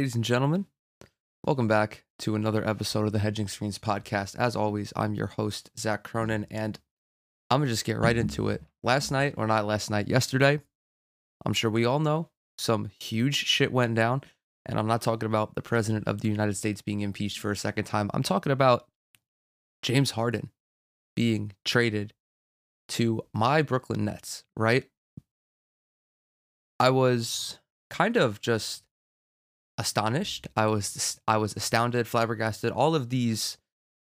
ladies and gentlemen. Welcome back to another episode of the Hedging Screens podcast. As always, I'm your host, Zach Cronin, and I'm going to just get right into it. Last night, or not last night, yesterday, I'm sure we all know some huge shit went down. And I'm not talking about the president of the United States being impeached for a second time. I'm talking about James Harden being traded to my Brooklyn Nets, right? I was kind of just astonished. I was I was astounded, flabbergasted, all of these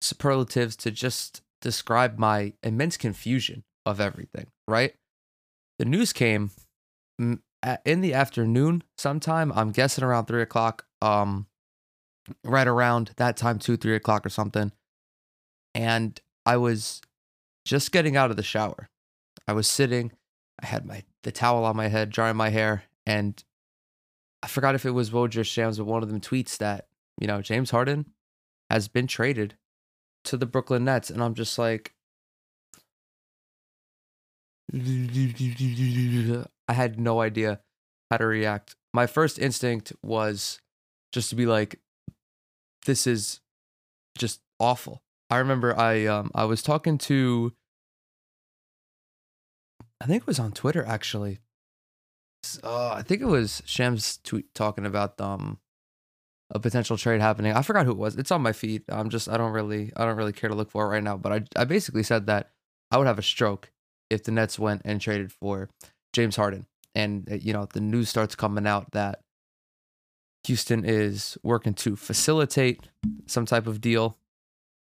superlatives to just describe my immense confusion of everything, right? The news came in the afternoon sometime. I'm guessing around three o'clock. Um, right around that time, two, three o'clock or something. And I was just getting out of the shower. I was sitting. I had my the towel on my head, drying my hair, and I forgot if it was Woj or Shams, but one of them tweets that you know James Harden has been traded to the Brooklyn Nets, and I'm just like, I had no idea how to react. My first instinct was just to be like, this is just awful. I remember I um I was talking to I think it was on Twitter actually. Uh, I think it was Shams tweet talking about um a potential trade happening. I forgot who it was. It's on my feed. I'm just I don't really I don't really care to look for it right now. But I I basically said that I would have a stroke if the Nets went and traded for James Harden. And uh, you know the news starts coming out that Houston is working to facilitate some type of deal,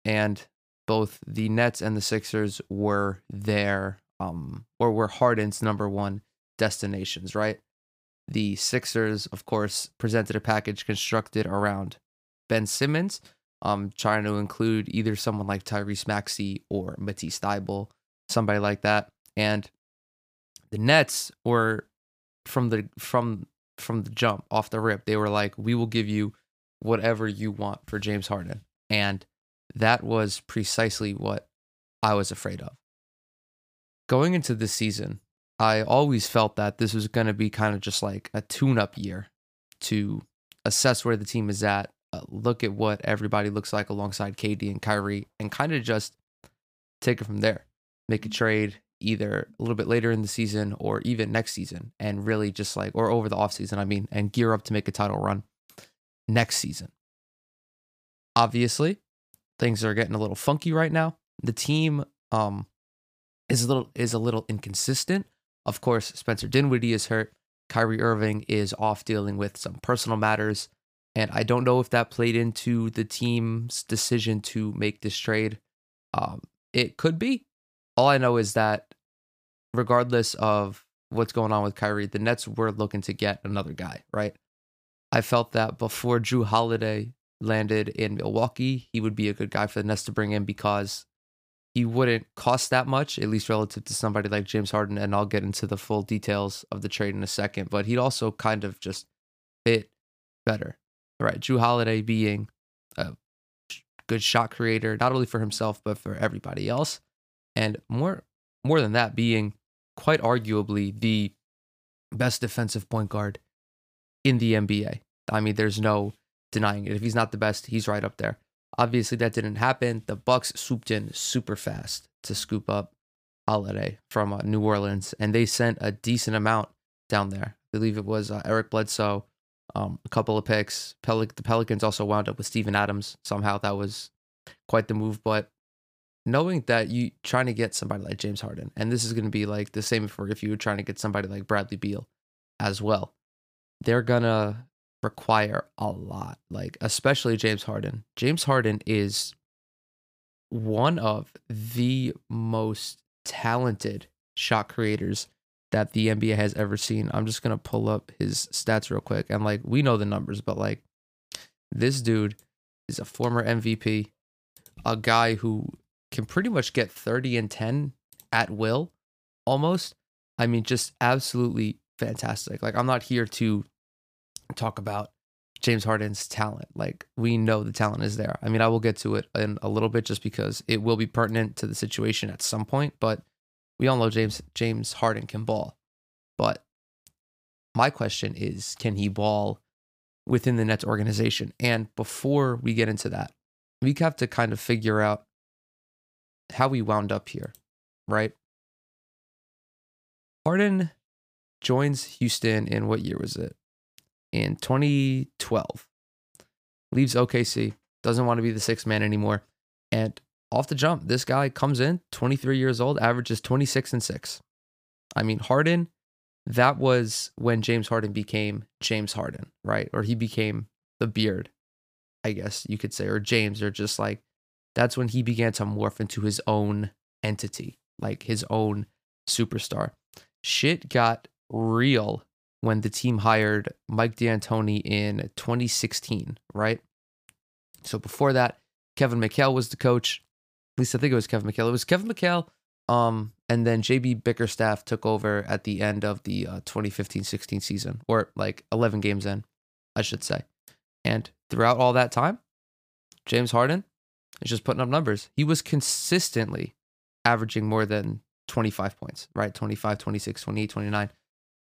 and both the Nets and the Sixers were there, um, or were Harden's number one destinations, right? The Sixers, of course, presented a package constructed around Ben Simmons, um, trying to include either someone like Tyrese Maxey or Matisse Thybulle, somebody like that. And the Nets were from the from from the jump off the rip. They were like, "We will give you whatever you want for James Harden," and that was precisely what I was afraid of. Going into this season, I always felt that this was going to be kind of just like a tune up year to assess where the team is at, uh, look at what everybody looks like alongside KD and Kyrie, and kind of just take it from there. Make a trade either a little bit later in the season or even next season, and really just like, or over the offseason, I mean, and gear up to make a title run next season. Obviously, things are getting a little funky right now. The team um, is a little is a little inconsistent of course, Spencer Dinwiddie is hurt. Kyrie Irving is off dealing with some personal matters. And I don't know if that played into the team's decision to make this trade. Um, it could be. All I know is that regardless of what's going on with Kyrie, the Nets were looking to get another guy, right? I felt that before Jrue Holiday landed in Milwaukee, he would be a good guy for the Nets to bring in because he wouldn't cost that much, at least relative to somebody like James Harden. And I'll get into the full details of the trade in a second, but he'd also kind of just fit better. All right, Jrue Holiday being a good shot creator, not only for himself, but for everybody else. And more more than that, being quite arguably the best defensive point guard in the NBA. I mean, there's no denying it. If he's not the best, he's right up there. Obviously, that didn't happen. The Bucks swooped in super fast to scoop up Holiday from uh, New Orleans, and they sent a decent amount down there. I believe it was uh, Eric Bledsoe, um, a couple of picks. Pel- the Pelicans also wound up with Steven Adams. Somehow that was quite the move. But knowing that you trying to get somebody like James Harden, and this is going to be like the same for if you were trying to get somebody like Bradley Beal as well, they're gonna require a lot, like especially James Harden. James Harden is one of the most talented shot creators that the NBA has ever seen. I'm just gonna pull up his stats real quick, and like we know the numbers, but like this dude is a former MVP, a guy who can pretty much get 30 and 10 at will, almost. I mean, just absolutely fantastic. Like I'm not here to talk about James Harden's talent. Like we know the talent is there. I mean, I will get to it in a little bit just because it will be pertinent to the situation at some point, but we all know James James Harden can ball. But my question is, can he ball within the Nets organization. And before we get into that, we have to kind of figure out how we wound up here, right? Harden joins Houston in what year was it? In 2012. Leaves OKC, doesn't want to be the sixth man anymore. And off the jump, this guy comes in, 23 years old, averages 26 and 6. I mean, Harden, that was when James Harden became James Harden, right? Or he became the beard, I guess you could say, or James, or just like that's when he began to morph into his own entity, like his own superstar. Shit got real when the team hired Mike D'Antoni in 2016, right? So before that, Kevin McHale was the coach. At least I think it was Kevin McHale. It was Kevin McHale. Um, and then JB Bickerstaff took over at the end of the uh, 2015-16 season, or like 11 games in, I should say. And throughout all that time, James Harden is just putting up numbers. He was consistently averaging more than 25 points, right? 25, 26, 28, 29,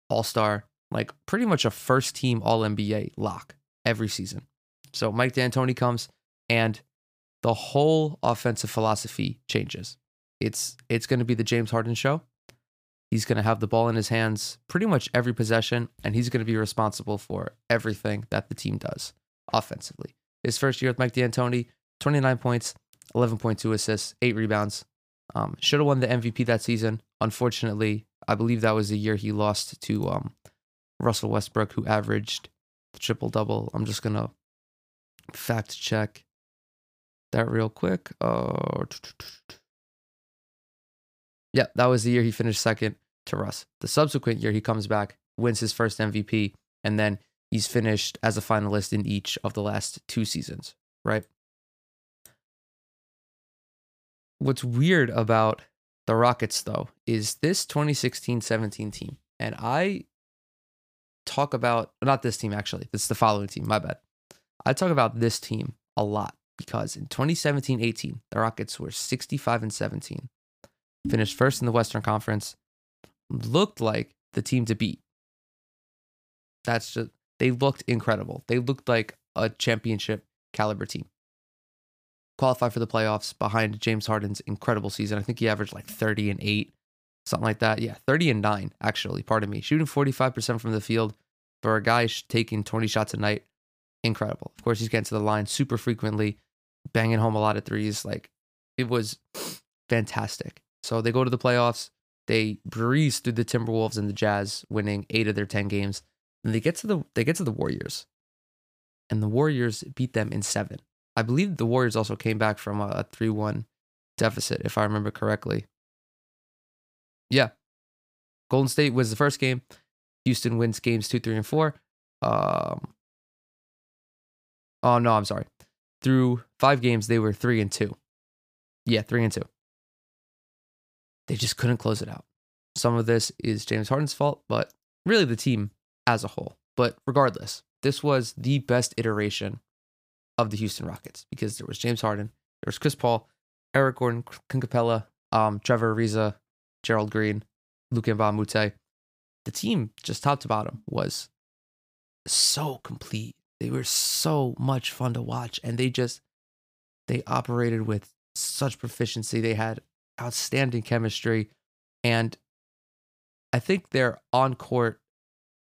all star, like pretty much a first team All NBA lock every season. So Mike D'Antoni comes and the whole offensive philosophy changes. It's it's going to be the James Harden show. He's going to have the ball in his hands pretty much every possession, and he's going to be responsible for everything that the team does offensively. His first year with Mike D'Antoni, 29 points, 11.2 assists, eight rebounds. Um, should have won the MVP that season. Unfortunately, I believe that was the year he lost to um, Russell Westbrook, who averaged the triple double. I'm just gonna fact check that real quick. Uh, yeah, that was the year he finished second to Russ. The subsequent year, he comes back, wins his first MVP, and then he's finished as a finalist in each of the last two seasons, right? What's weird about the Rockets, though, is this 2016 17 team. And I talk about, not this team actually, this is the following team, my bad. I talk about this team a lot because in 2017 18, the Rockets were 65 and 17, finished first in the Western Conference, looked like the team to beat. That's just, they looked incredible. They looked like a championship caliber team. Qualify for the playoffs behind James Harden's incredible season. I think he averaged like 30 and 8, something like that. Yeah, 30 and 9, actually, pardon me. Shooting 45% from the field for a guy taking 20 shots a night incredible. Of course, he's getting to the line super frequently, banging home a lot of threes. Like it was fantastic. So they go to the playoffs. They breeze through the Timberwolves and the Jazz, winning eight of their ten games. And they get to the they get to the Warriors, and the Warriors beat them in seven. I believe the Warriors also came back from a three one deficit, if I remember correctly. Yeah, Golden State was the first game. Houston wins games two, three, and four. Um, Oh no, I'm sorry. Through five games, they were three and two. Yeah, three and two. They just couldn't close it out. Some of this is James Harden's fault, but really the team as a whole. But regardless, this was the best iteration of the Houston Rockets because there was James Harden, there was Chris Paul, Eric Gordon, Clint Capela, um, Trevor Ariza, Gerald Green, Luc Mbah a Moute. The team, just top to bottom, was so complete they were so much fun to watch and they just they operated with such proficiency. They had outstanding chemistry and I think their on-court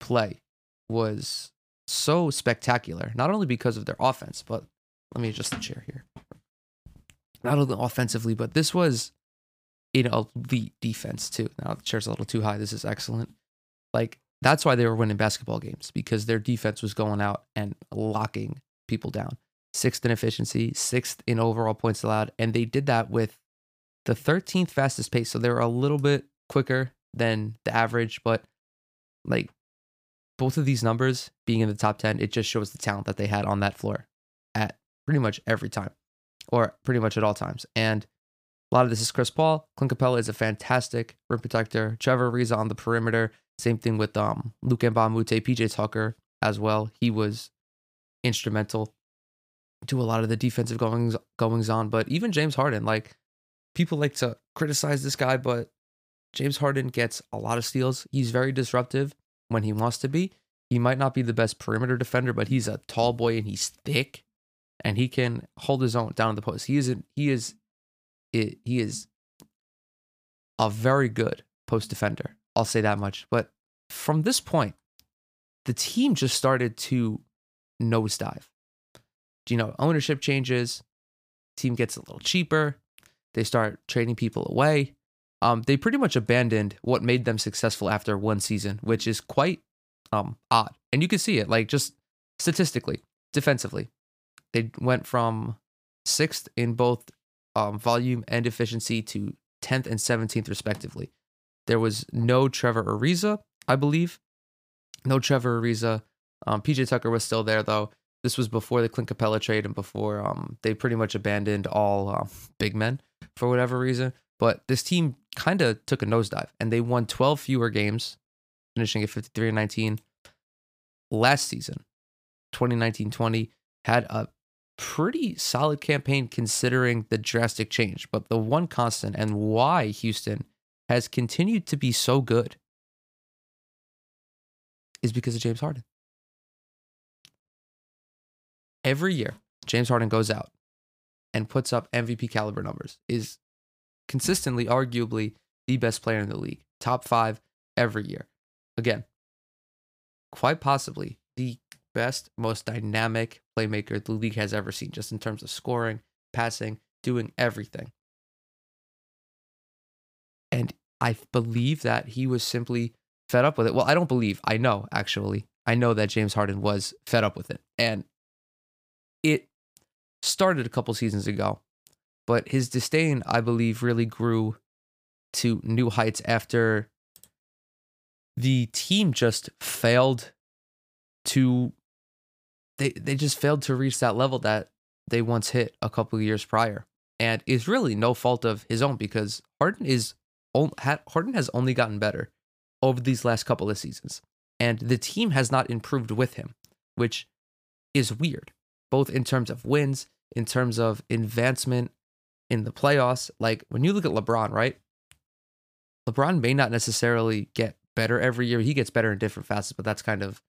play was so spectacular, not only because of their offense, but let me adjust the chair here. Not only offensively, but this was an elite defense too. Now the chair's a little too high. This is excellent. Like that's why they were winning basketball games because their defense was going out and locking people down. Sixth in efficiency, sixth in overall points allowed. And they did that with the 13th fastest pace. So they were a little bit quicker than the average, but like both of these numbers being in the top 10, it just shows the talent that they had on that floor at pretty much every time or pretty much at all times. And a lot of this is Chris Paul. Clint Capela is a fantastic rim protector. Trevor Ariza on the perimeter same thing with um Mbah a PJ Tucker as well. He was instrumental to a lot of the defensive goings goings on. But even James Harden, like people like to criticize this guy, but James Harden gets a lot of steals. He's very disruptive when he wants to be. He might not be the best perimeter defender, but he's a tall boy and he's thick and he can hold his own down in the post. He is a, he is it, he is a very good post defender. I'll say that much. But from this point, the team just started to nosedive. Do you know, ownership changes, team gets a little cheaper, they start trading people away. Um, they pretty much abandoned what made them successful after one season, which is quite um odd. And you can see it, like just statistically, defensively. They went from sixth in both um, volume and efficiency to 10th and 17th, respectively. There was no Trevor Ariza, I believe. No Trevor Ariza. Um, PJ Tucker was still there, though. This was before the Clint Capela trade and before um, they pretty much abandoned all uh, big men for whatever reason. But this team kind of took a nosedive and they won 12 fewer games, finishing at 53 and 19. Last season, 2019 20, had a pretty solid campaign considering the drastic change. But the one constant and why Houston has continued to be so good is because of James Harden. Every year, James Harden goes out and puts up MVP caliber numbers, is consistently, arguably, the best player in the league, top five every year. Again, quite possibly the best, most dynamic playmaker the league has ever seen, just in terms of scoring, passing, doing everything. And I believe that he was simply fed up with it. Well, I don't believe, I know actually. I know that James Harden was fed up with it. And it started a couple seasons ago, but his disdain, I believe, really grew to new heights after the team just failed to they they just failed to reach that level that they once hit a couple years prior. And it's really no fault of his own because Harden is Harden has only gotten better over these last couple of seasons. And the team has not improved with him, which is weird, both in terms of wins, in terms of advancement in the playoffs. Like when you look at LeBron, right? LeBron may not necessarily get better every year. He gets better in different facets, but that's kind of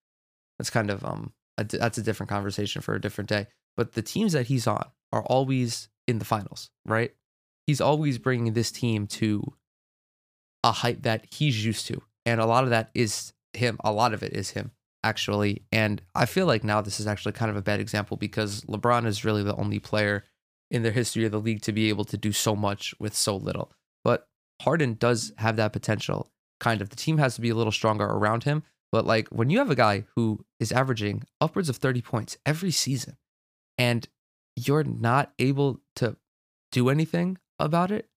that's kind of um that's a different conversation for a different day. But the teams that he's on are always in the finals, right? He's always bringing this team to a height that he's used to. And a lot of that is him. A lot of it is him, actually. And I feel like now this is actually kind of a bad example because LeBron is really the only player in the history of the league to be able to do so much with so little. But Harden does have that potential, kind of. The team has to be a little stronger around him. But like when you have a guy who is averaging upwards of 30 points every season and you're not able to do anything about it,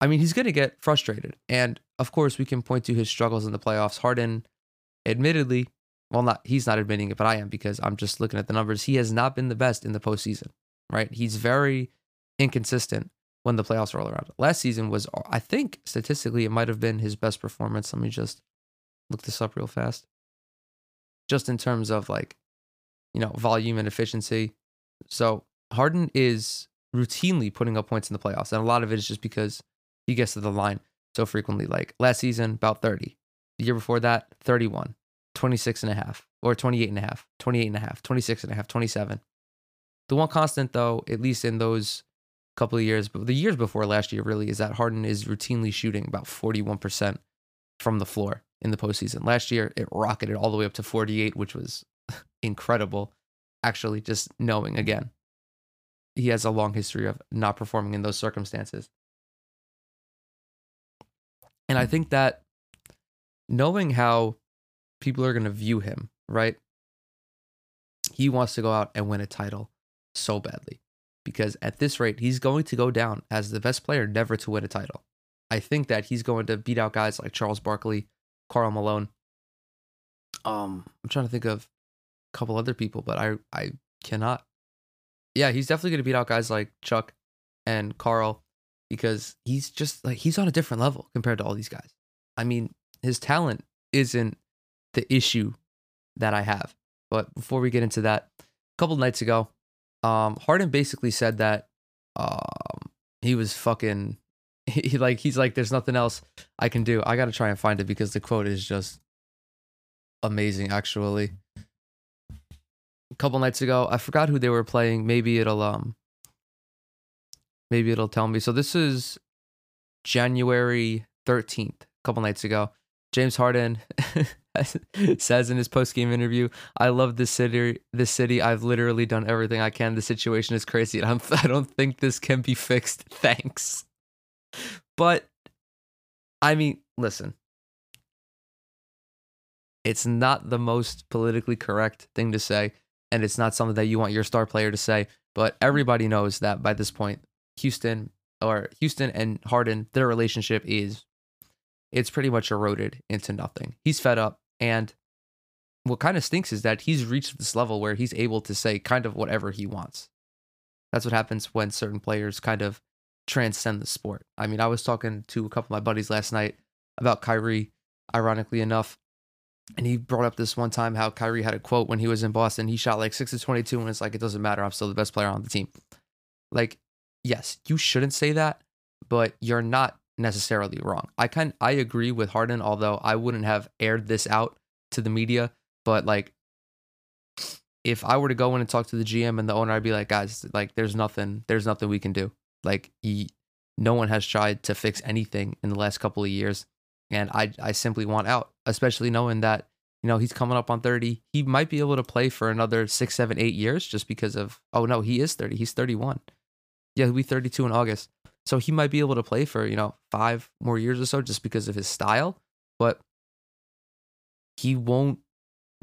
I mean, he's going to get frustrated. And of course, we can point to his struggles in the playoffs. Harden, admittedly, well, not he's not admitting it, but I am because I'm just looking at the numbers. He has not been the best in the postseason, right? He's very inconsistent when the playoffs roll around. Last season was, I think, statistically, it might have been his best performance. Let me just look this up real fast. Just in terms of like, you know, volume and efficiency. So Harden is routinely putting up points in the playoffs. And a lot of it is just because he gets to the line so frequently. Like last season, about 30. The year before that, 31, 26 and a half, or 28 and a half, 28 and a half, 26 and a half, 27. The one constant, though, at least in those couple of years, but the years before last year, really, is that Harden is routinely shooting about 41% from the floor in the postseason. Last year, it rocketed all the way up to 48, which was incredible. Actually, just knowing again, he has a long history of not performing in those circumstances. And I mm. think that knowing how people are going to view him, right? He wants to go out and win a title so badly because at this rate, he's going to go down as the best player never to win a title. I think that he's going to beat out guys like Charles Barkley, Karl Malone. Um, I'm trying to think of a couple other people, but I I cannot. Yeah, he's definitely going to beat out guys like Chuck and Karl because he's just like he's on a different level compared to all these guys. I mean, his talent isn't the issue that I have. But before we get into that, a couple nights ago, um, Harden basically said that um, he was fucking he like he's like there's nothing else I can do. I got to try and find it because the quote is just amazing actually. A couple nights ago, I forgot who they were playing. Maybe it'll um maybe it'll tell me. So this is January 13th, a couple nights ago. James Harden says in his post game interview, "I love this city. This city. I've literally done everything I can. The situation is crazy, and I'm, I don't think this can be fixed. Thanks." But I mean, listen, it's not the most politically correct thing to say, and it's not something that you want your star player to say. But everybody knows that by this point, Houston or Houston and Harden, their relationship is it's pretty much eroded into nothing. He's fed up. And what kind of stinks is that he's reached this level where he's able to say kind of whatever he wants. That's what happens when certain players kind of transcend the sport. I mean, I was talking to a couple of my buddies last night about Kyrie, ironically enough. And he brought up this one time how Kyrie had a quote when he was in Boston. He shot like 6 to 22, and it's like, it doesn't matter. I'm still the best player on the team. Like, yes, you shouldn't say that, but you're not necessarily wrong. I kind I agree with Harden, although I wouldn't have aired this out to the media. But like, if I were to go in and talk to the GM and the owner, I'd be like, guys, like, there's nothing, there's nothing we can do. Like, he, no one has tried to fix anything in the last couple of years, and I, I simply want out, especially knowing that you know he's coming up on 30 he might be able to play for another six seven eight years just because of oh no he is 30 he's 31 yeah he'll be 32 in august. So he might be able to play for, you know, five more years or so just because of his style, but he won't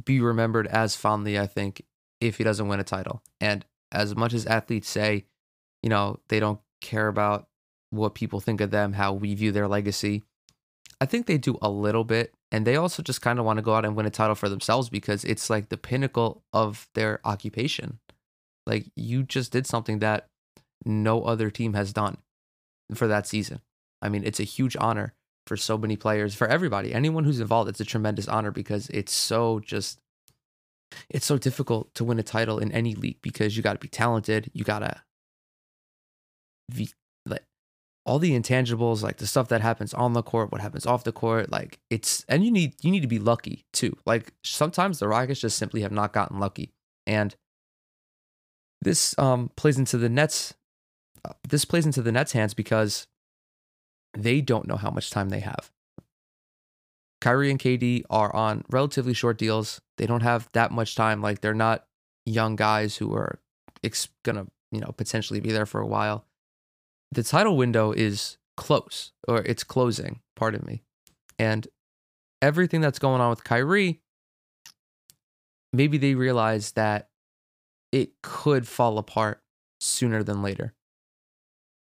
be remembered as fondly, I think, if he doesn't win a title. And as much as athletes say, you know, they don't care about what people think of them, how we view their legacy, I think they do a little bit. And they also just kind of want to go out and win a title for themselves because it's like the pinnacle of their occupation. Like you just did something that no other team has done for that season. I mean, it's a huge honor for so many players, for everybody, anyone who's involved. It's a tremendous honor because it's so just, it's so difficult to win a title in any league because you got to be talented. You got to, like, all the intangibles, like the stuff that happens on the court, what happens off the court, like it's, and you need, you need to be lucky too. Like sometimes the Rockets just simply have not gotten lucky. And this um, plays into the Nets this plays into the Nets' hands because they don't know how much time they have. Kyrie and KD are on relatively short deals. They don't have that much time. Like they're not young guys who are ex- gonna, you know, potentially be there for a while. The title window is close, or it's closing. Pardon me. And everything that's going on with Kyrie, maybe they realize that it could fall apart sooner than later.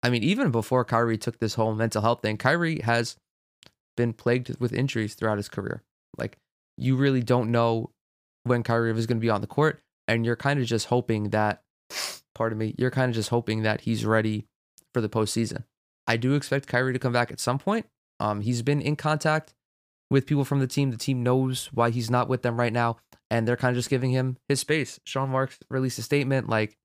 I mean, even before Kyrie took this whole mental health thing, Kyrie has been plagued with injuries throughout his career. Like, you really don't know when Kyrie is going to be on the court, and you're kind of just hoping that, pardon me, you're kind of just hoping that he's ready for the postseason. I do expect Kyrie to come back at some point. Um, he's been in contact with people from the team. The team knows why he's not with them right now, and they're kind of just giving him his space. Sean Marks released a statement like,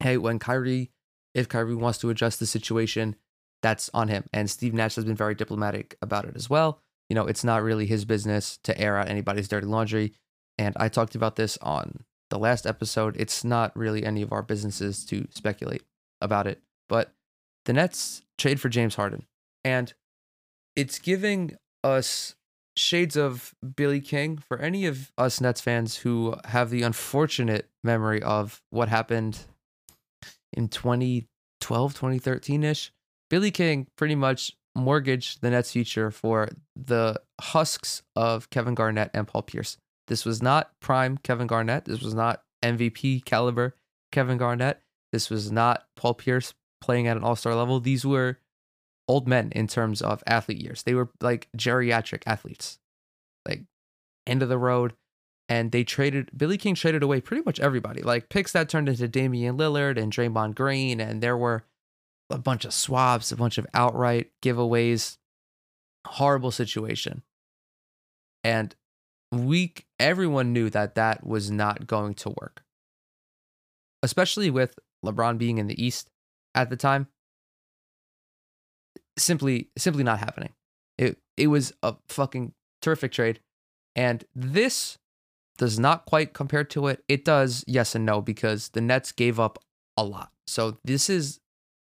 "Hey, when Kyrie if Kyrie wants to adjust the situation, that's on him. And Steve Nash has been very diplomatic about it as well. You know, it's not really his business to air out anybody's dirty laundry. And I talked about this on the last episode. It's not really any of our businesses to speculate about it. But the Nets trade for James Harden. And it's giving us shades of Billy King for any of us Nets fans who have the unfortunate memory of what happened in 2012, 2013 ish, Billy King pretty much mortgaged the Nets' future for the husks of Kevin Garnett and Paul Pierce. This was not prime Kevin Garnett. This was not MVP caliber Kevin Garnett. This was not Paul Pierce playing at an all star level. These were old men in terms of athlete years. They were like geriatric athletes, like end of the road, and they traded Billy King traded away pretty much everybody. Like picks that turned into Damian Lillard and Draymond Green, and there were a bunch of swaps, a bunch of outright giveaways. Horrible situation. And we everyone knew that that was not going to work. Especially with LeBron being in the East at the time. Simply simply not happening. It it was a fucking terrific trade And this does not quite compare to it. It does, yes and no, because the Nets gave up a lot. So this is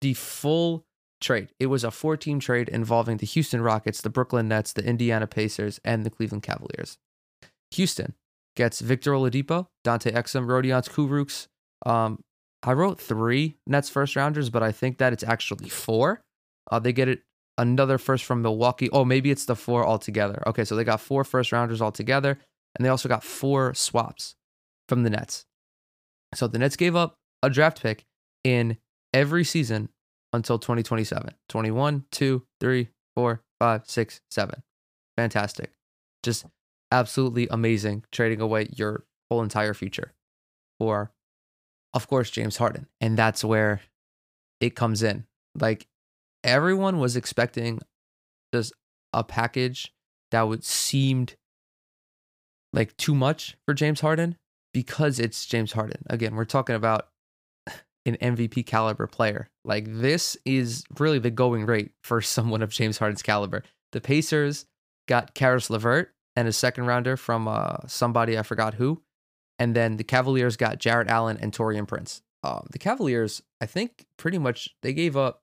the full trade. It was a four team trade involving the Houston Rockets, the Brooklyn Nets, the Indiana Pacers, and the Cleveland Cavaliers. Houston gets Victor Oladipo, Dante Exum, Rodions Kurucs. Um, I wrote three Nets first rounders, but I think that it's actually four. Uh, they get it another first from Milwaukee. Oh, maybe it's the four altogether. Okay, so they got four first rounders altogether, and they also got four swaps from the Nets. So the Nets gave up a draft pick in every season until 2027. 21, 2, 3, 4, 5, 6, 7. Fantastic. Just absolutely amazing trading away your whole entire future for, of course, James Harden. And that's where it comes in. Like everyone was expecting just a package that would seemed like too much for James Harden because it's James Harden. Again, we're talking about an MVP caliber player. Like this is really the going rate for someone of James Harden's caliber. The Pacers got Caris LeVert and a second rounder from uh, somebody I forgot who, and then the Cavaliers got Jarrett Allen and Taurean Prince. Uh, the Cavaliers, I think, pretty much they gave up.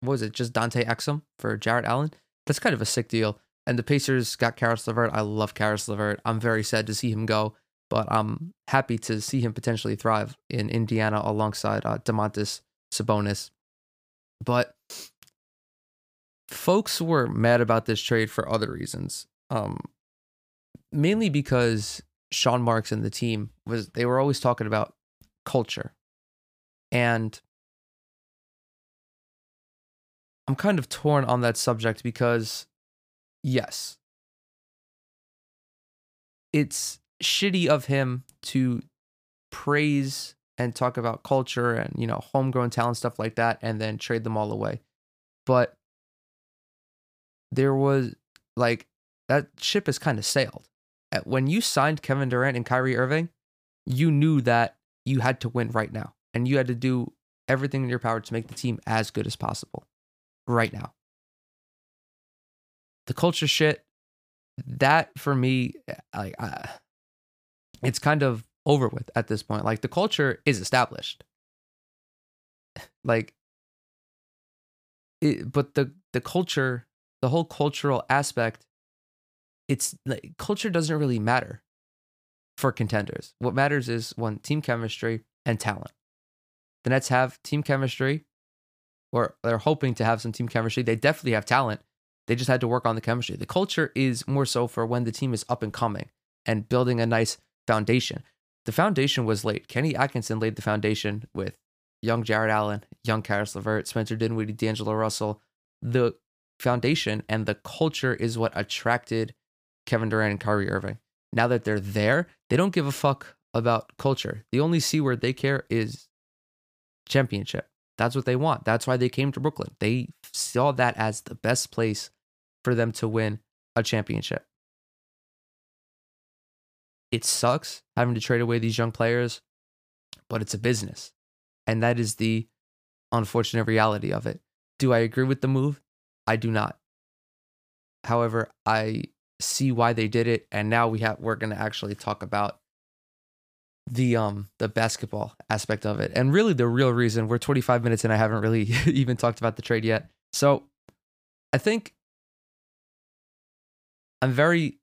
What was it? Just Dante Exum for Jarrett Allen. That's kind of a sick deal. And the Pacers got Caris LeVert. I love Caris LeVert. I'm very sad to see him go but I'm happy to see him potentially thrive in Indiana alongside uh, Domantas Sabonis. But folks were mad about this trade for other reasons, um, mainly because Sean Marks and the team was they were always talking about culture, and I'm kind of torn on that subject because, yes, it's shitty of him to praise and talk about culture and you know homegrown talent stuff like that and then trade them all away. But there was like that ship has kind of sailed when you signed Kevin Durant and Kyrie Irving you knew that you had to win right now and you had to do everything in your power to make the team as good as possible right now the culture shit that for me eh, like I, it's kind of over with at this point. Like the culture is established. like it, but the the culture, the whole cultural aspect, it's like culture doesn't really matter for contenders. What matters is one team chemistry and talent. The Nets have team chemistry, or they're hoping to have some team chemistry. They definitely have talent. They just had to work on the chemistry. The culture is more so for when the team is up and coming and building a nice foundation. The foundation was laid. Kenny Atkinson laid the foundation with young Jarrett Allen, young Caris LeVert, Spencer Dinwiddie, D'Angelo Russell. The foundation and the culture is what attracted Kevin Durant and Kyrie Irving. Now that they're there, they don't give a fuck about culture. The only C word they care is championship. That's what they want. That's why they came to Brooklyn. They saw that as the best place for them to win a championship it sucks having to trade away these young players, but it's a business. And that is the unfortunate reality of it. Do I agree with the move? I do not. However, I see why they did it and now we have we're going to actually talk about the um the basketball aspect of it. And really the real reason we're 25 minutes and I haven't really even talked about the trade yet. So, I think I'm very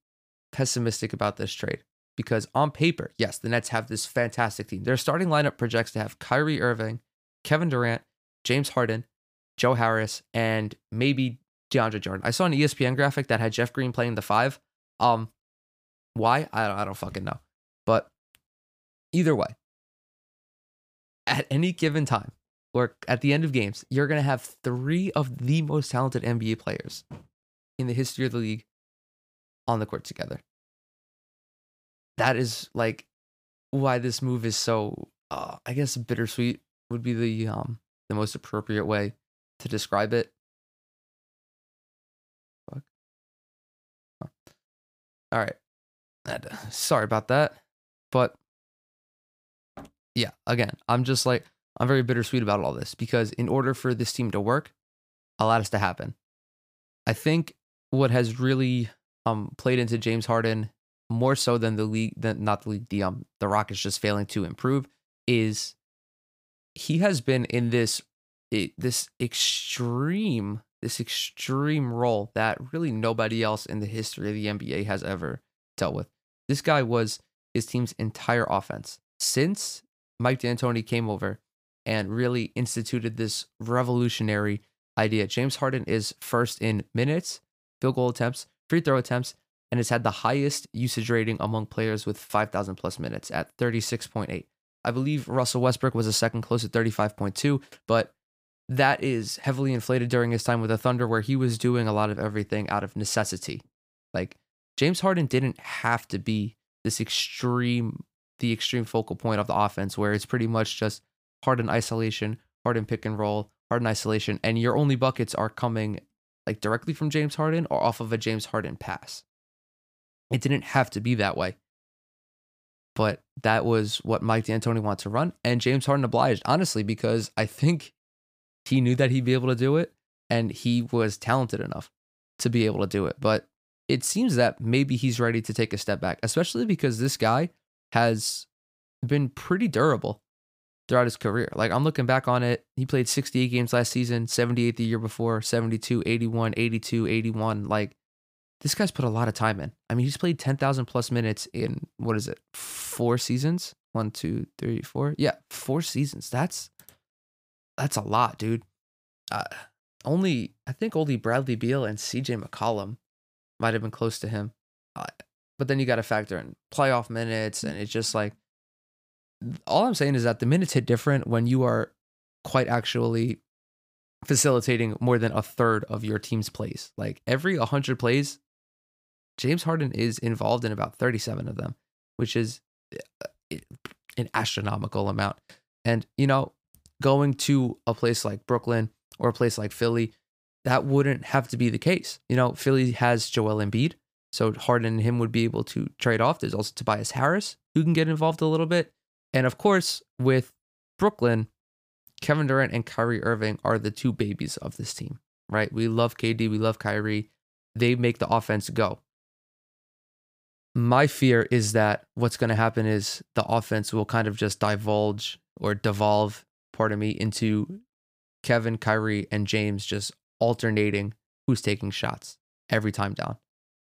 pessimistic about this trade because on paper, yes, the Nets have this fantastic team. Their starting lineup projects to have Kyrie Irving, Kevin Durant, James Harden, Joe Harris, and maybe DeAndre Jordan. I saw an ESPN graphic that had Jeff Green playing the five. Um, why? I don't, I don't fucking know. But either way, at any given time or at the end of games, you're going to have three of the most talented NBA players in the history of the league on the court together that is like why this move is so uh, I guess bittersweet would be the um the most appropriate way to describe it. All right. Sorry about that. But yeah, again, I'm just like I'm very bittersweet about all this because in order for this team to work, a lot has to happen. I think what has really um played into James Harden more so than the league, than not the league, the um, the Rockets just failing to improve is he has been in this it, this extreme this extreme role that really nobody else in the history of the NBA has ever dealt with. This guy was his team's entire offense since Mike D'Antoni came over and really instituted this revolutionary idea. James Harden is first in minutes, field goal attempts, free throw attempts, and has had the highest usage rating among players with 5,000 plus minutes at 36.8. I believe Russell Westbrook was a second close at 35.2, but that is heavily inflated during his time with the Thunder, where he was doing a lot of everything out of necessity. Like James Harden didn't have to be this extreme, the extreme focal point of the offense, where it's pretty much just Harden isolation, Harden pick and roll, Harden isolation, and your only buckets are coming like directly from James Harden or off of a James Harden pass. It didn't have to be that way. But that was what Mike D'Antoni wanted to run. And James Harden obliged, honestly, because I think he knew that he'd be able to do it and he was talented enough to be able to do it. But it seems that maybe he's ready to take a step back, especially because this guy has been pretty durable throughout his career. Like I'm looking back on it, he played 68 games last season, 78 the year before, 72, 81, 82, 81. Like this guy's put a lot of time in. I mean, he's played 10,000 plus minutes in what is it? Four seasons? One, two, three, four. Yeah, four seasons. That's that's a lot, dude. Uh, only I think only Bradley Beal and CJ McCollum might have been close to him. Uh, but then you got to factor in playoff minutes, and it's just like all I'm saying is that the minutes hit different when you are quite actually facilitating more than a third of your team's plays. Like every 100 plays, James Harden is involved in about 37 of them, which is uh, an astronomical amount. And, you know, going to a place like Brooklyn or a place like Philly, that wouldn't have to be the case. You know, Philly has Joel Embiid, so Harden and him would be able to trade off. There's also Tobias Harris who can get involved a little bit. And of course, with Brooklyn, Kevin Durant and Kyrie Irving are the two babies of this team, right? We love KD, we love Kyrie. They make the offense go. My fear is that what's going to happen is the offense will kind of just divulge or devolve, pardon me, into Kevin, Kyrie, and James just alternating who's taking shots every time down.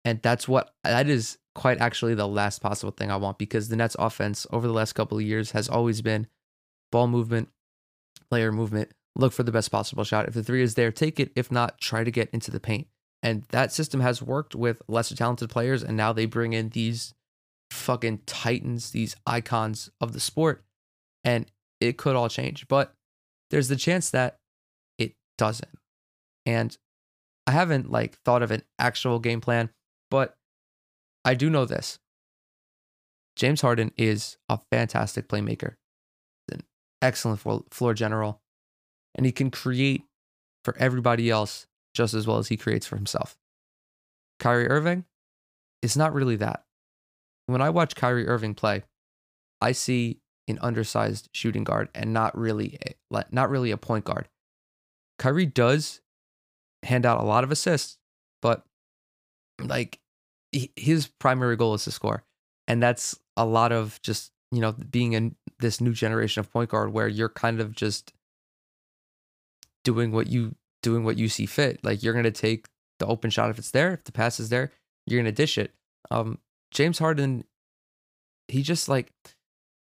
And that's what that is quite actually the last possible thing I want because the Nets offense over the last couple of years has always been ball movement, player movement, look for the best possible shot. If the three is there, take it. If not, try to get into the paint. And that system has worked with lesser talented players. And now they bring in these fucking titans, these icons of the sport. And it could all change. But there's the chance that it doesn't. And I haven't like thought of an actual game plan, but I do know this. James Harden is a fantastic playmaker, an excellent floor general, and he can create for everybody else just as well as he creates for himself. Kyrie Irving is not really that. When I watch Kyrie Irving play, I see an undersized shooting guard and not really a, not really a point guard. Kyrie does hand out a lot of assists, but like his primary goal is to score. And that's a lot of just, you know, being in this new generation of point guard where you're kind of just doing what you doing what you see fit. Like you're gonna take the open shot if it's there, if the pass is there, you're gonna dish it. Um James Harden, he just like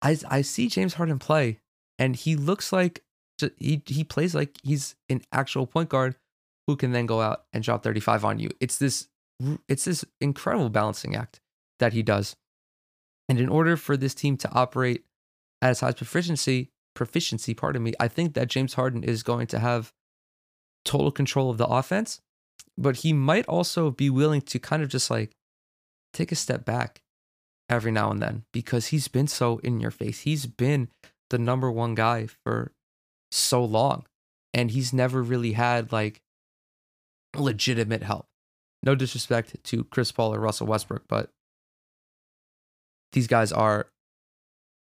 I I see James Harden play and he looks like he he plays like he's an actual point guard who can then go out and drop 35 on you. It's this it's this incredible balancing act that he does. And in order for this team to operate at its highest proficiency, proficiency, pardon me, I think that James Harden is going to have total control of the offense, but he might also be willing to kind of just like take a step back every now and then because he's been so in your face. He's been the number one guy for so long and he's never really had like legitimate help. No disrespect to Chris Paul or Russell Westbrook, but these guys are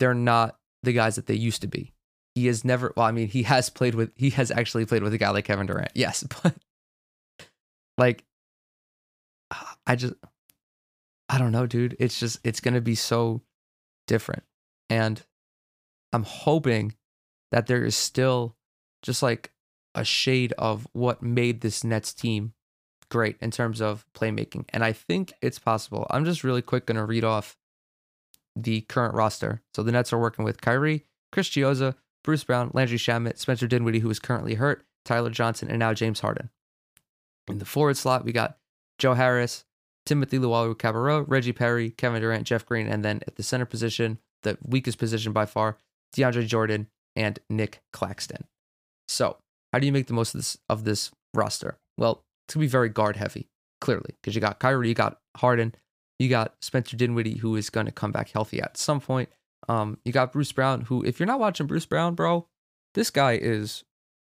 they're not the guys that they used to be. He has never well, I mean, he has played with he has actually played with a guy like Kevin Durant. Yes, but like I just I don't know, dude. It's just it's gonna be so different. And I'm hoping that there is still just like a shade of what made this Nets team great in terms of playmaking. And I think it's possible. I'm just really quick going to read off the current roster. So the Nets are working with Kyrie, Chris Chiozza, Bruce Brown, Landry Shamet, Spencer Dinwiddie, who is currently hurt, Tyler Johnson, and now James Harden. In the forward slot, we got Joe Harris, Timothy Luwawu-Cabarrot, Reggie Perry, Kevin Durant, Jeff Green, and then at the center position, the weakest position by far, DeAndre Jordan and Nick Claxton. So, how do you make the most of this of this roster? Well, it's gonna be very guard heavy, clearly, because you got Kyrie, you got Harden, you got Spencer Dinwiddie, who is gonna come back healthy at some point. Um, you got Bruce Brown, who, if you're not watching Bruce Brown, bro, this guy is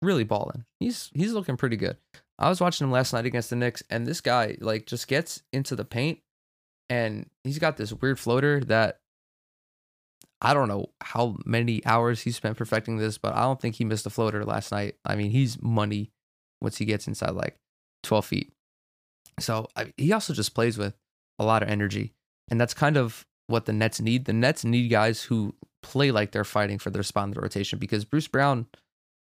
really balling. He's he's looking pretty good. I was watching him last night against the Knicks, and this guy like just gets into the paint, and he's got this weird floater that I don't know how many hours he spent perfecting this, but I don't think he missed a floater last night. I mean, he's money once he gets inside like 12 feet. So I, he also just plays with a lot of energy, and that's kind of what the Nets need. The Nets need guys who play like they're fighting for their spot in the rotation because Bruce Brown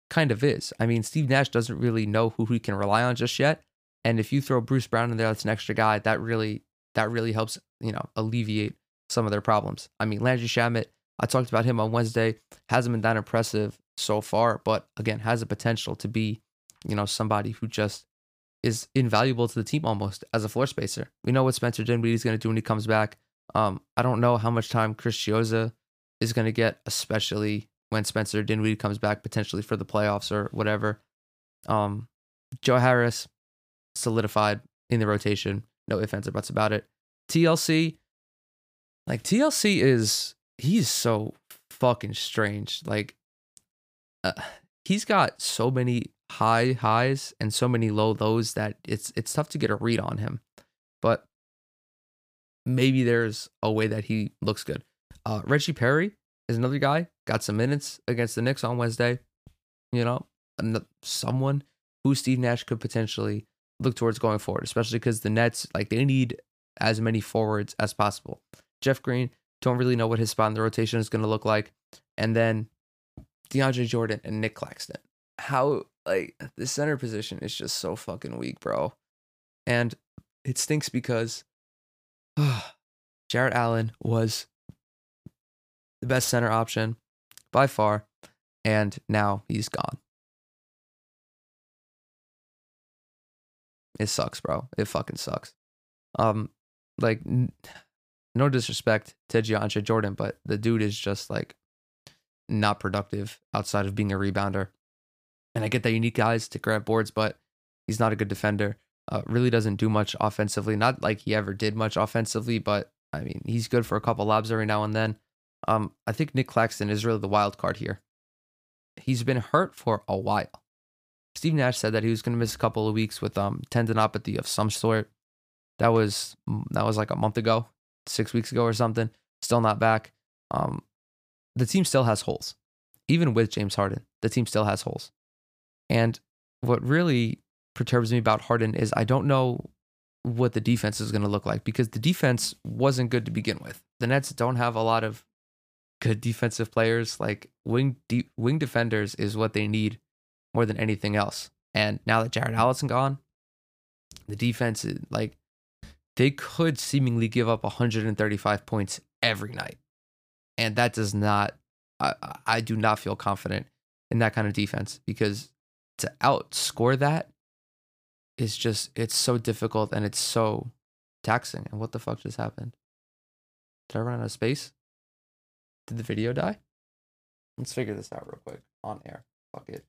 kind of is. I mean, Steve Nash doesn't really know who he can rely on just yet. And if you throw Bruce Brown in there, that's an extra guy. That really that really helps, you know, alleviate some of their problems. I mean, Landry Shamet, I talked about him on Wednesday, hasn't been that impressive so far, but again, has the potential to be, you know, somebody who just is invaluable to the team almost as a floor spacer. We know what Spencer Dinwiddie is going to do when he comes back. Um, I don't know how much time Chris Chiozza is going to get, especially when Spencer Dinwiddie comes back potentially for the playoffs or whatever. Um, Joe Harris solidified in the rotation. No ands, or buts about it. TLC, like TLC is he's so fucking strange. Like, uh, he's got so many high highs and so many low lows that it's it's tough to get a read on him. But maybe there's a way that he looks good. Uh, Reggie Perry is another guy. Got some minutes against the Knicks on Wednesday. You know, someone who Steve Nash could potentially look towards going forward, especially because the Nets like they need as many forwards as possible. Jeff Green, don't really know what his spot in the rotation is going to look like, and then DeAndre Jordan and Nick Claxton. How like the center position is just so fucking weak, bro, and it stinks because uh, Jarrett Allen was the best center option by far, and now he's gone. It sucks, bro. It fucking sucks. Um, like, n- no disrespect to DeAndre Jordan, but the dude is just like not productive outside of being a rebounder. And I get that you need guys to grab boards, but he's not a good defender. Uh, really doesn't do much offensively. Not like he ever did much offensively, but I mean, he's good for a couple lobs every now and then. Um, I think Nick Claxton is really the wild card here. He's been hurt for a while. Steve Nash said that he was going to miss a couple of weeks with um tendinopathy of some sort. That was mm, that was like a month ago, six weeks ago or something. Still not back. Um, the team still has holes, even with James Harden. The team still has holes, and what really perturbs me about Harden is I don't know what the defense is going to look like because the defense wasn't good to begin with. The Nets don't have a lot of good defensive players. Like wing de- wing defenders is what they need more than anything else. And now that Jarrett mm-hmm. Allen's gone, the defense is like they could seemingly give up 135 points every night, and that does not. I, I do not feel confident in that kind of defense because to outscore that is just it's so difficult and it's so taxing. And what the fuck just happened? Did I run out of space? Did the video die? Let's figure this out real quick on air. Fuck it.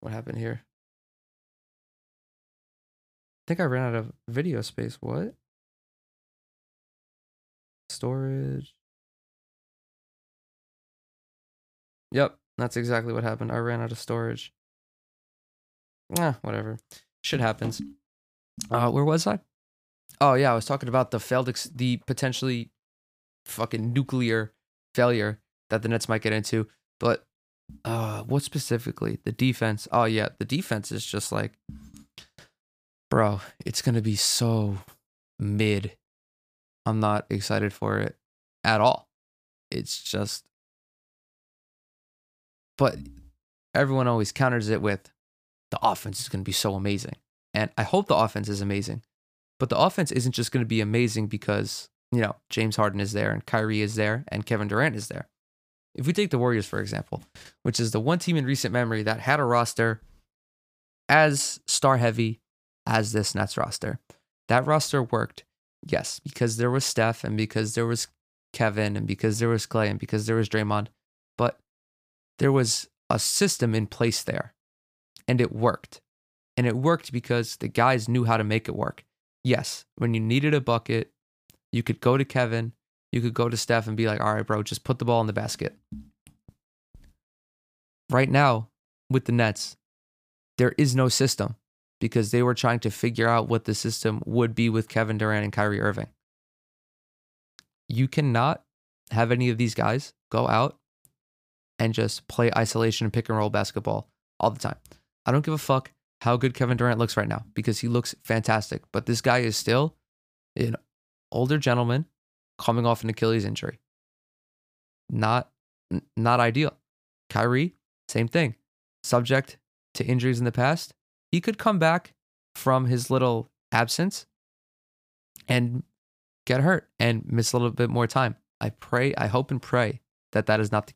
What happened here? I think I ran out of video space. What? Storage. Yep, that's exactly what happened. I ran out of storage. Ah, whatever. Shit happens. Uh, where was I? Oh yeah, I was talking about the failed, ex- the potentially fucking nuclear failure that the Nets might get into. But uh what specifically? The defense. Oh yeah, the defense is just like bro, it's going to be so mid I'm not excited for it at all. It's just, but everyone always counters it with the offense is going to be so amazing. And I hope the offense is amazing. But the offense isn't just going to be amazing because, you know, James Harden is there and Kyrie is there and Kevin Durant is there. If we take the Warriors, for example, which is the one team in recent memory that had a roster as star heavy as this Nets roster, that roster worked, yes, because there was Steph and because there was Kevin and because there was Clay and because there was Draymond, but there was a system in place there and it worked. And it worked because the guys knew how to make it work. Yes, when you needed a bucket, you could go to Kevin, you could go to Steph and be like, all right, bro, just put the ball in the basket. Right now, with the Nets, there is no system because they were trying to figure out what the system would be with Kevin Durant and Kyrie Irving. You cannot have any of these guys go out and just play isolation and pick and roll basketball all the time. I don't give a fuck how good Kevin Durant looks right now because he looks fantastic. But this guy is still an older gentleman coming off an Achilles injury. Not not ideal. Kyrie, same thing. Subject to injuries in the past. He could come back from his little absence and get hurt and miss a little bit more time. I pray, I hope and pray that that is not the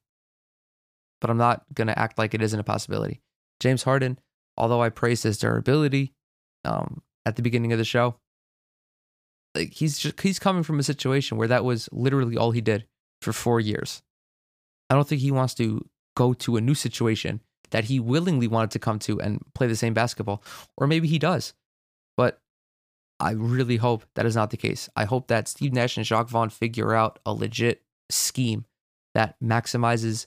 but I'm not going to act like it isn't a possibility. James Harden, although I praised his durability um, at the beginning of the show, like he's just he's coming from a situation where that was literally all he did for four years. I don't think he wants to go to a new situation that he willingly wanted to come to and play the same basketball, or maybe he does. But I really hope that is not the case. I hope that Steve Nash and Jacque Vaughn figure out a legit scheme that maximizes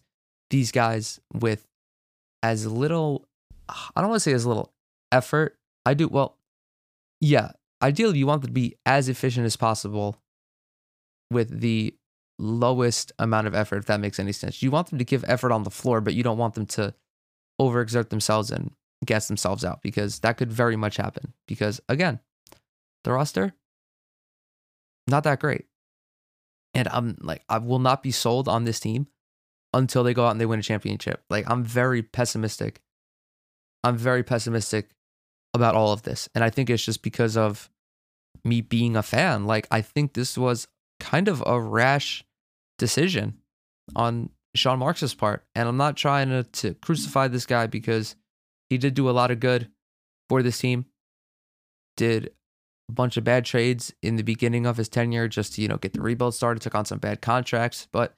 these guys with as little, I don't want to say as little effort. I do, well, yeah, ideally, you want them to be as efficient as possible with the lowest amount of effort, if that makes any sense. You want them to give effort on the floor, but you don't want them to overexert themselves and gas themselves out because that could very much happen. Because again, the roster, not that great. And I'm like, I will not be sold on this team until they go out and they win a championship. Like I'm very pessimistic. I'm very pessimistic about all of this. And I think it's just because of me being a fan. Like I think this was kind of a rash decision on Sean Marks's part. And I'm not trying to, to crucify this guy because he did do a lot of good for this team. Did a bunch of bad trades in the beginning of his tenure just to, you know, get the rebuild started, took on some bad contracts. But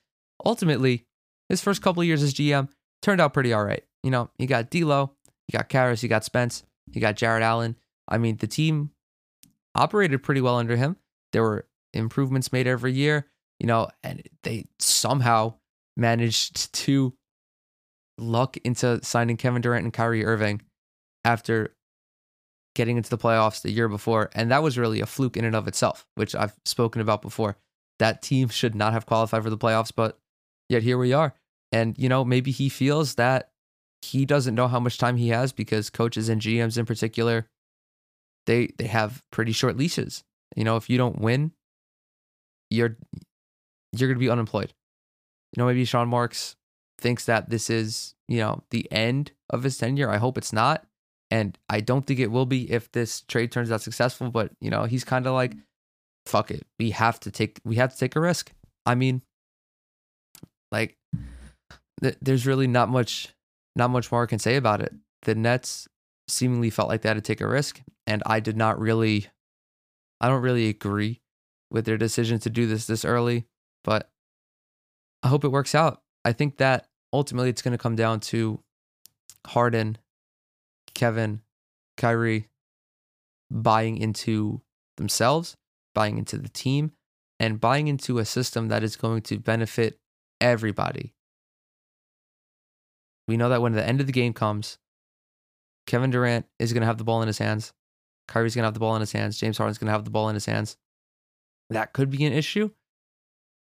ultimately, his first couple years as GM turned out pretty all right. You know, you got D'Lo, you got Caris, you got Spence, you got Jarrett Allen. I mean, the team operated pretty well under him. There were improvements made every year, you know, and they somehow managed to luck into signing Kevin Durant and Kyrie Irving after getting into the playoffs the year before. And that was really a fluke in and of itself, which I've spoken about before. That team should not have qualified for the playoffs, but Yet here we are. And, you know, maybe he feels that he doesn't know how much time he has because coaches and GMs in particular, they they have pretty short leashes. You know, if you don't win, you're you're gonna be unemployed. You know, maybe Sean Marks thinks that this is, you know, the end of his tenure. I hope it's not. And I don't think it will be if this trade turns out successful, but you know, he's kind of like, fuck it. We have to take we have to take a risk. I mean, like, th- there's really not much, not much more I can say about it. The Nets seemingly felt like they had to take a risk, and I did not really, I don't really agree with their decision to do this this early. But I hope it works out. I think that ultimately it's going to come down to Harden, Kevin, Kyrie buying into themselves, buying into the team, and buying into a system that is going to benefit everybody. We know that when the end of the game comes, Kevin Durant is going to have the ball in his hands. Kyrie's going to have the ball in his hands. James Harden's going to have the ball in his hands. That could be an issue.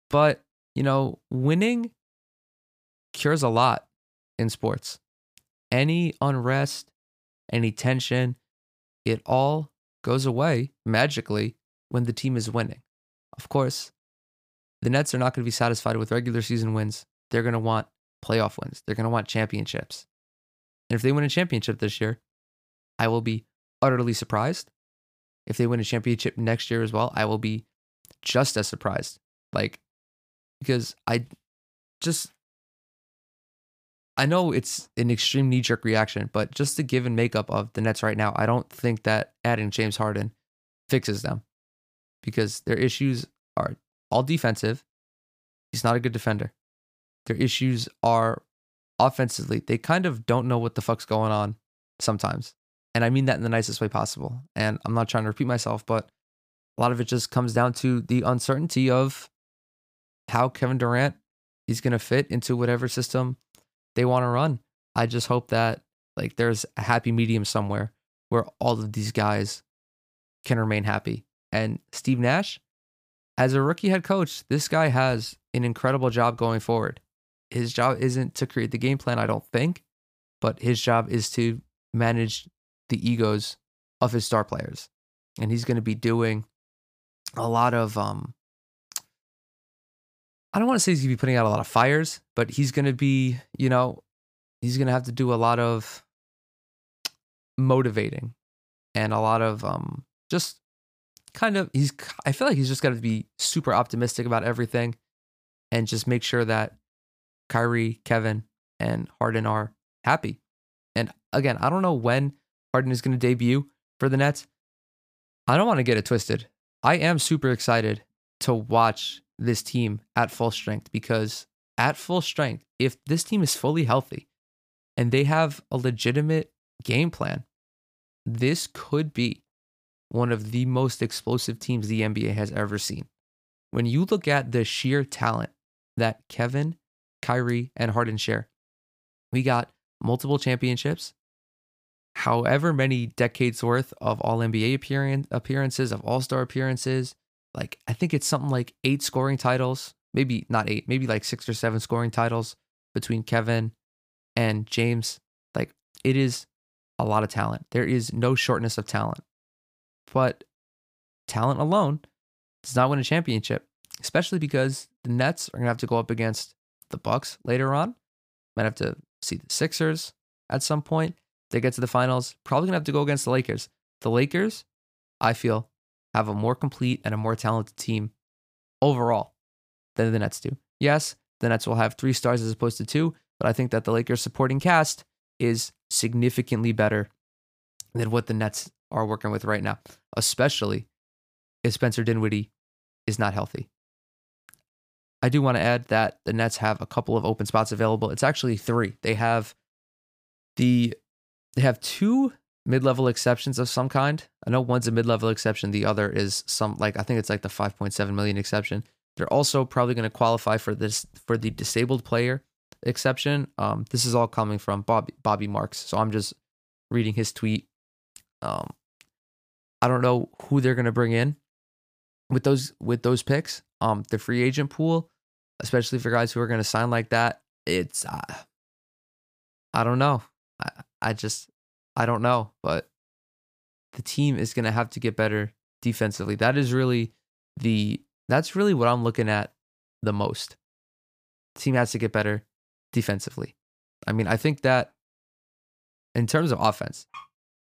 But, you know, winning cures a lot in sports. Any unrest, any tension, it all goes away magically when the team is winning. of course, the Nets are not going to be satisfied with regular season wins. They're going to want playoff wins. They're going to want championships. And if they win a championship this year, I will be utterly surprised. If they win a championship next year as well, I will be just as surprised. Like, because I just, I know it's an extreme knee jerk reaction, but just the given makeup of the Nets right now, I don't think that adding James Harden fixes them because their issues are all defensive. He's not a good defender. Their issues are offensively. They kind of don't know what the fuck's going on sometimes. And I mean that in the nicest way possible. And I'm not trying to repeat myself, but a lot of it just comes down to the uncertainty of how Kevin Durant is going to fit into whatever system they want to run. I just hope that like there's a happy medium somewhere where all of these guys can remain happy. And Steve Nash, as a rookie head coach, this guy has an incredible job going forward. His job isn't to create the game plan, I don't think, but his job is to manage the egos of his star players. And he's going to be doing a lot of um I don't want to say he's going to be putting out a lot of fires, but he's going to be, you know, he's going to have to do a lot of motivating and a lot of um just kind of he's I feel like he's just got to be super optimistic about everything and just make sure that Kyrie, Kevin, and Harden are happy. And again, I don't know when Harden is going to debut for the Nets. I don't want to get it twisted. I am super excited to watch this team at full strength because at full strength, if this team is fully healthy and they have a legitimate game plan, this could be one of the most explosive teams the NBA has ever seen. When you look at the sheer talent that Kevin, Kyrie, and Harden share, we got multiple championships, however many decades worth of all NBA appearance, appearances, of all star appearances. Like, I think it's something like eight scoring titles, maybe not eight, maybe like six or seven scoring titles between Kevin and James. Like, it is a lot of talent. There is no shortness of talent. But talent alone does not win a championship, especially because the Nets are going to have to go up against the Bucks later on. Might have to see the Sixers at some point. They get to the finals. Probably going to have to go against the Lakers. The Lakers, I feel, have a more complete and a more talented team overall than the Nets do. Yes, the Nets will have three stars as opposed to two, but I think that the Lakers supporting cast is significantly better than what the Nets are working with right now, especially if Spencer Dinwiddie is not healthy. I do want to add that the Nets have a couple of open spots available. It's actually three. They have the they have two mid-level exceptions of some kind. I know one's a mid-level exception, the other is some like I think it's like the 5.7 million exception. They're also probably going to qualify for this for the disabled player exception. Um, this is all coming from Bobby Bobby Marks, so I'm just reading his tweet. Um, I don't know who they're going to bring in with those with those picks. Um, the free agent pool, especially for guys who are going to sign like that, it's uh, I don't know. I I just I don't know, but the team is going to have to get better defensively. That is really the that's really what I'm looking at the most. The team has to get better defensively. I mean, I think that in terms of offense,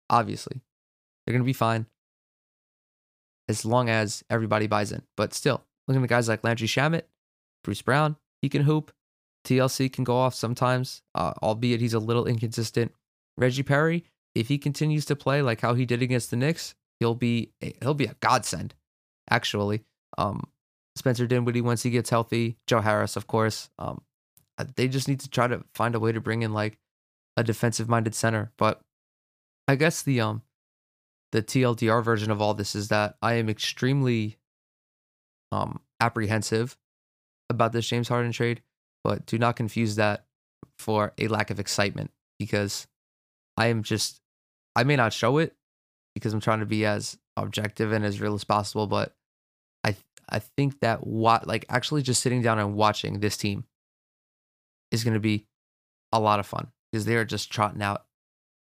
obviously, they're going to be fine as long as everybody buys in. But still, looking at guys like Landry Shamet, Bruce Brown, he can hoop. TLC can go off sometimes, uh, albeit he's a little inconsistent. Reggie Perry, if he continues to play like how he did against the Knicks, he'll be a, he'll be a godsend. Actually, um, Spencer Dinwiddie once he gets healthy, Joe Harris, of course. Um, uh, they just need to try to find a way to bring in like a defensive minded center. But I guess the um the TLDR version of all this is that I am extremely um, apprehensive about this James Harden trade, but do not confuse that for a lack of excitement because I am just, I may not show it because I'm trying to be as objective and as real as possible, but I, I think that what, like actually just sitting down and watching this team is going to be a lot of fun because they are just trotting out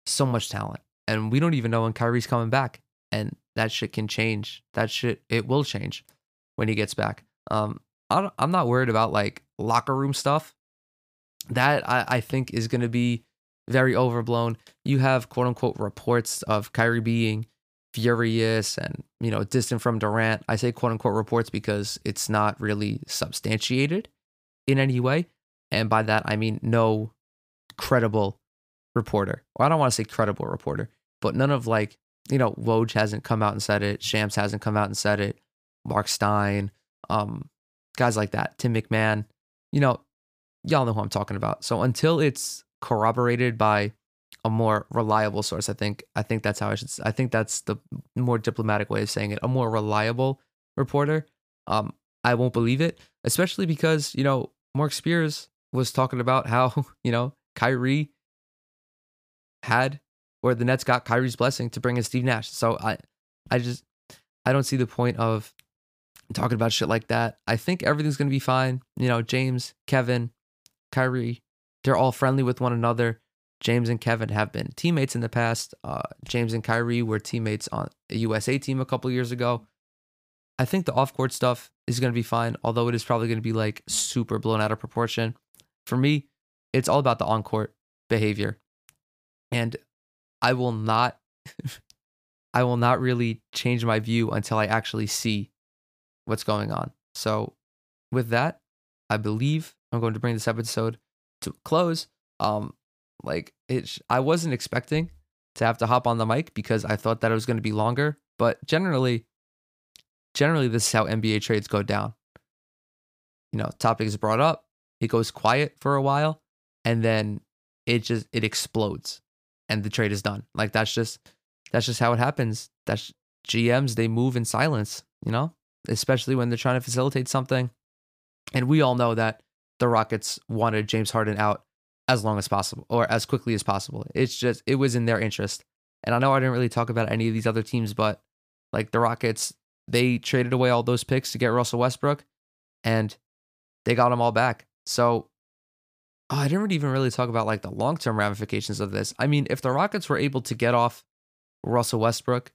so much talent and we don't even know when Kyrie's coming back. And that shit can change. That shit, it will change when he gets back. Um, I am not worried about like locker room stuff. That I, I think is going to be very overblown. You have quote unquote reports of Kyrie being furious and you know distant from Durant. I say quote unquote reports because it's not really substantiated in any way, and by that I mean no credible reporter. Well, I don't want to say credible reporter, but none of like you know Woj hasn't come out and said it. Shams hasn't come out and said it. Marc Stein, um, guys like that, Tim MacMahon. You know, y'all know who I'm talking about. So until it's corroborated by a more reliable source. I think I think that's how I should. I think that's the more diplomatic way of saying it. A more reliable reporter. Um, I won't believe it, especially because you know Marc Spears was talking about how you know Kyrie had or the Nets got Kyrie's blessing to bring in Steve Nash. So I, I just I don't see the point of talking about shit like that. I think everything's gonna be fine. You know, James, Kevin, Kyrie, they're all friendly with one another. James and Kevin have been teammates in the past. Uh, James and Kyrie were teammates on a USA team a couple years ago. I think the off court stuff is going to be fine, although it is probably going to be like super blown out of proportion. For me, it's all about the on court behavior. And I will not I will not really change my view until I actually see what's going on. So, with that, I believe I'm going to bring this episode to close. Um, like it, I wasn't expecting to have to hop on the mic because I thought that it was going to be longer. But generally, generally, this is how NBA trades go down. You know, topic is brought up, it goes quiet for a while, and then it just it explodes, and the trade is done. Like that's just that's just how it happens. That's GMs they move in silence. You know, especially when they're trying to facilitate something. And we all know that the Rockets wanted James Harden out as long as possible or as quickly as possible. It's just it was in their interest. And I know I didn't really talk about any of these other teams, but like the Rockets, they traded away all those picks to get Russell Westbrook and they got them all back. So oh, I didn't even really talk about like the long-term ramifications of this. I mean, if the Rockets were able to get off Russell Westbrook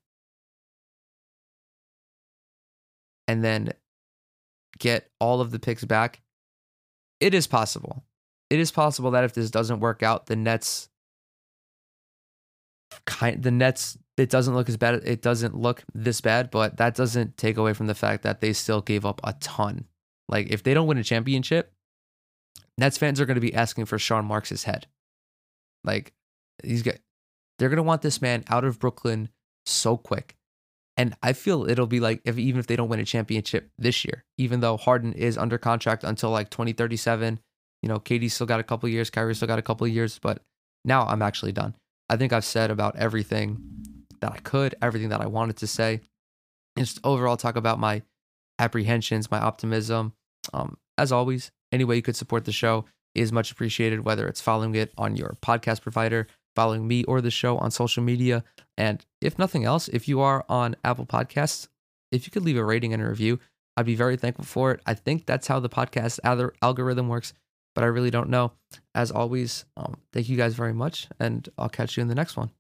and then get all of the picks back it is possible. It is possible that if this doesn't work out, the Nets kind the Nets it doesn't look as bad it doesn't look this bad, but that doesn't take away from the fact that they still gave up a ton. Like if they don't win a championship, Nets fans are going to be asking for Sean Marks' head. Like he's got they're going to want this man out of Brooklyn so quick. And I feel it'll be like if even if they don't win a championship this year, even though Harden is under contract until like 2037, you know, KD still got a couple years, Kyrie still got a couple years, but now I'm actually done. I think I've said about everything that I could, everything that I wanted to say. Just overall talk about my apprehensions, my optimism. Um, as always, any way you could support the show is much appreciated, whether it's following it on your podcast provider, following me or the show on social media. And if nothing else, if you are on Apple Podcasts, if you could leave a rating and a review, I'd be very thankful for it. I think that's how the podcast algorithm works, but I really don't know. As always, um, thank you guys very much, and I'll catch you in the next one.